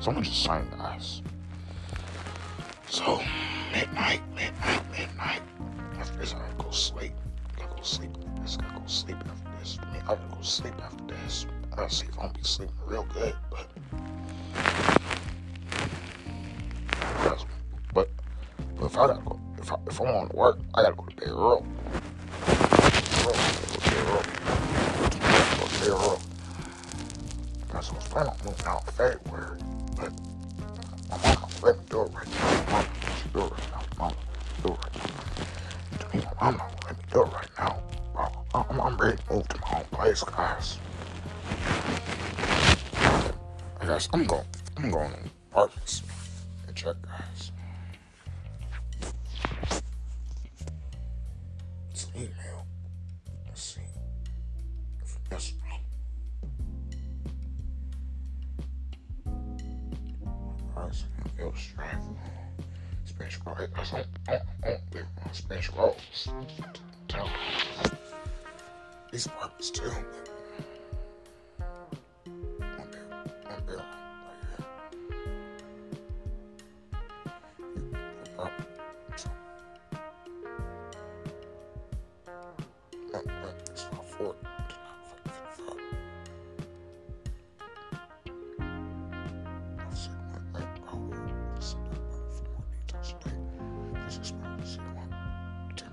So just sign guys. So midnight, midnight, midnight. After this, I gotta go sleep. I gotta go sleep after this. I gotta go sleep after this. I mean, I gotta go sleep after this. I gotta see if I'm gonna be sleeping real good, but. But, but if I gotta go, if I if I'm on work, I gotta go to bed to bed early. That's what's fun. I'm moving out February, guys. I guess I'm going. I'm going to apartments and check, guys. It's an email. Let's see. Yes. Spanish rolls. That's on, on, on, live on Spanish rolls. Tell them. These apartments too.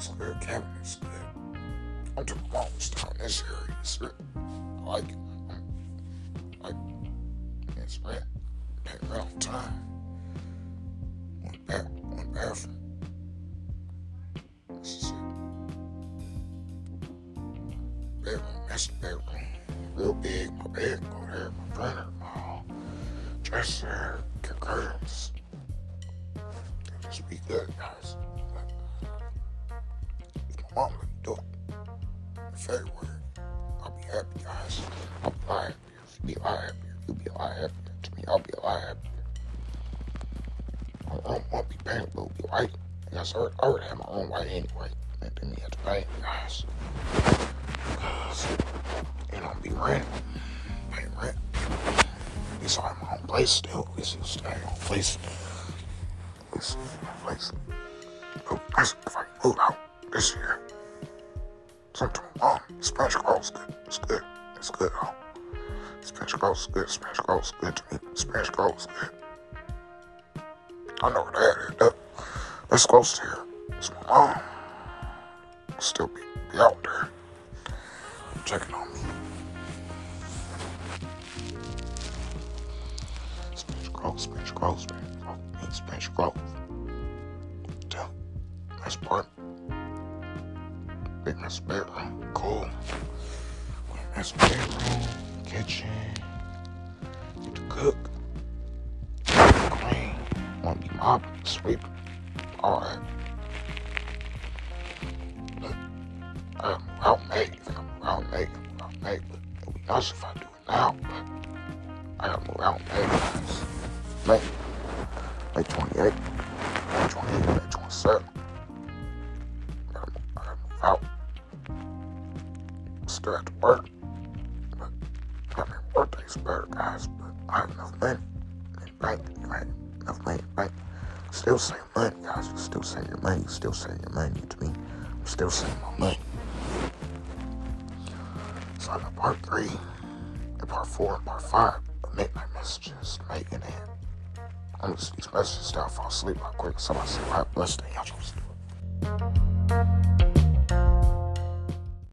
It's good, cabinet's good. I'm this area. It's good. I like like it. It's rent. Pay rent on time. One bath, one bathroom. This is it. Bedroom, that's the bedroom. Real big, my bed go there, my printer, my dresser, curtains. It'll just be good, guys. If my mom let me do it in February, I'll be happy, guys. I'll be a lot happier. You'll be a lot happier. You'll be a lot happier. To me, I'll be a lot happier. I don't want to be paying a little bit, right? Yes, I already, I already have my own white anyway. And then me at the bank, guys. You know, be rent. Pay rent. At least I my own place still. Least it'll my own place. Least my place. Oh, that's if I move out this year. My mom. Spanish girl's good. It's good. It's good? Spanish girl's good. Spanish girl's good to me. Spanish girl's good. I know where that is. That, that's close to here. Mom. Still be, be out there. Checking on me. Spanish growth, Spanish growth, Spanish Big nice bedroom. Cool. Nice bedroom. Kitchen. Get to cook. Clean. Want to be mopping, sweeping. All that. Look, um, I gotta move out May. I move out May, I move out May. But it'd be nice if I do it now. But I gotta move out guys. May. May 28. May 28, May 27. I gotta I gotta move out. Still have to work. But I mean, birthday's better, guys. But I have enough money in bank. Right? Enough money in. Still saving money, guys. You still save your money. You still save your money to me. I'm still saving my money. So I got part three, and part four, and part five of midnight messages, making it. I'm see these messages down, fall asleep real quick. Somebody say, "All right, blessed day, y'all just do it."